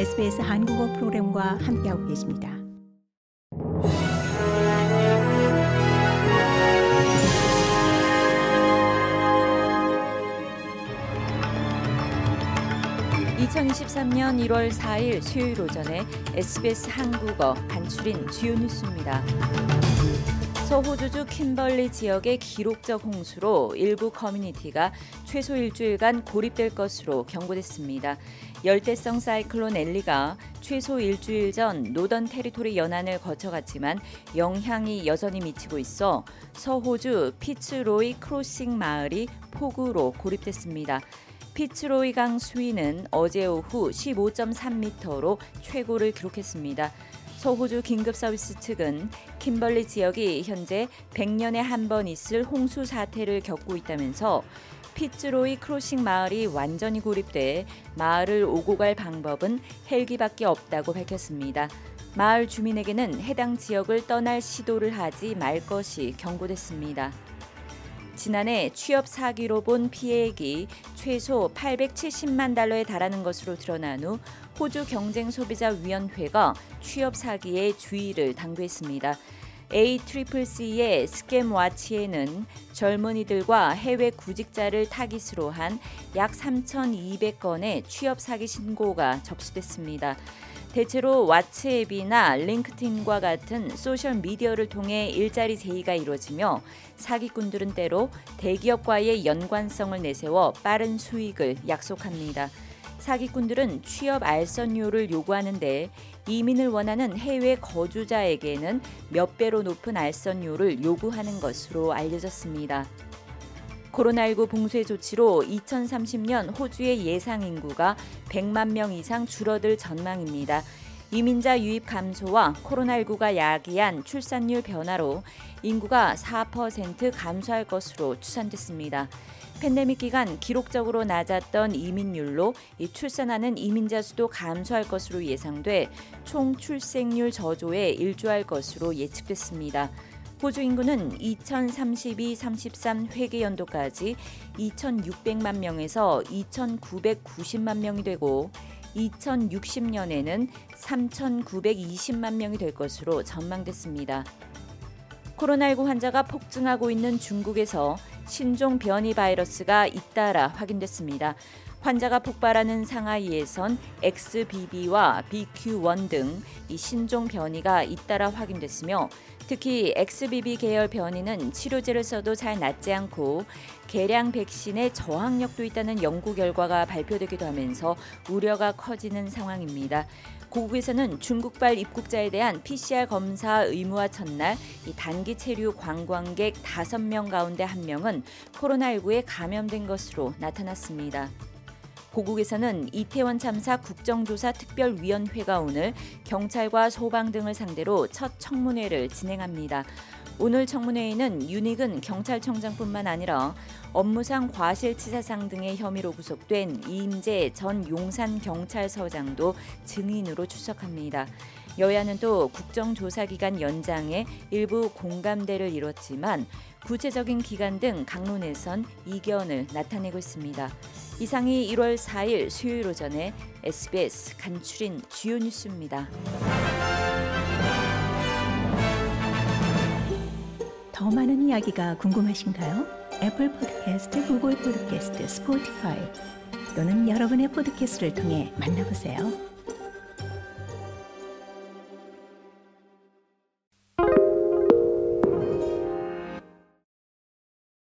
SBS 한국어 프로그램과 함께하고 계십니다. (2023년 1월 4일) 수요일 오전에 SBS 한국어 간추린 주요 뉴스입니다. 서호주주 킴벌리 지역의 기록적 홍수로 일부 커뮤니티가 최소 일주일간 고립될 것으로 경고됐습니다. 열대성 사이클론 엘리가 최소 일주일 전 노던 테리토리 연안을 거쳐갔지만 영향이 여전히 미치고 있어 서호주 피츠로이 크로싱 마을이 폭우로 고립됐습니다. 피츠로이 강 수위는 어제 오후 15.3m로 최고를 기록했습니다. 서호주 긴급서비스 측은 킴벌리 지역이 현재 100년에 한 번 있을 홍수 사태를 겪고 있다면서 피츠로이 크로싱 마을이 완전히 고립돼 마을을 오고 갈 방법은 헬기밖에 없다고 밝혔습니다. 마을 주민에게는 해당 지역을 떠날 시도를 하지 말 것이 경고됐습니다. 지난해 취업 사기로 본 피해액이 최소 870만 달러에 달하는 것으로 드러난 후 호주 경쟁소비자위원회가 취업 사기에 주의를 당부했습니다. ACCC의 Scamwatch에는 젊은이들과 해외 구직자를 타깃으로 한 약 3,200건의 취업 사기 신고가 접수됐습니다. 대체로 왓츠앱이나 링크드인과 같은 소셜 미디어를 통해 일자리 제의가 이루어지며 사기꾼들은 때로 대기업과의 연관성을 내세워 빠른 수익을 약속합니다. 사기꾼들은 취업 알선료를 요구하는데 이민을 원하는 해외 거주자에게는 몇 배로 높은 알선료를 요구하는 것으로 알려졌습니다. 코로나19 봉쇄 조치로 2030년 호주의 예상 인구가 100만 명 이상 줄어들 전망입니다. 이민자 유입 감소와 코로나19가 야기한 출산율 변화로 인구가 4% 감소할 것으로 추산됐습니다. 팬데믹 기간 기록적으로 낮았던 이민율로 출산하는 이민자 수도 감소할 것으로 예상돼 총 출생률 저조에 일조할 것으로 예측됐습니다. 호주 인구는 2032-33 회계 연도까지 2,600만 명에서 2,990만 명이 되고 2060년에는 3,920만 명이 될 것으로 전망됐습니다. 코로나19 환자가 폭증하고 있는 중국에서 신종 변이 바이러스가 잇따라 확인됐습니다. 환자가 폭발하는 상하이에선 XBB와 BQ1 등 이 신종 변이가 잇따라 확인됐으며 특히 XBB 계열 변이는 치료제를 써도 잘 낫지 않고 개량 백신에 저항력도 있다는 연구 결과가 발표되기도 하면서 우려가 커지는 상황입니다. 고국에서는 중국발 입국자에 대한 PCR 검사 의무화 첫날 이 단기 체류 관광객 5명 가운데 1명은 코로나19에 감염된 것으로 나타났습니다. 고국에서는 이태원 참사 국정조사 특별위원회가 오늘 경찰과 소방 등을 상대로 첫 청문회를 진행합니다. 오늘 청문회에는 윤익은 경찰청장뿐만 아니라 업무상 과실치사상 등의 혐의로 구속된 이임재 전 용산경찰서장도 증인으로 출석합니다. 여야는 또 국정조사 기간 연장에 일부 공감대를 이뤘지만 구체적인 기간 등 각론에선 이견을 나타내고 있습니다. 이상이 1월 4일 수요일 오전에 SBS 간추린 주요 뉴스입니다. 더 많은 이야기가 궁금하신가요? 애플 포드캐스트, 구글 포드캐스트, 스포티파이 또는 여러분의 포드캐스트를 통해 만나보세요.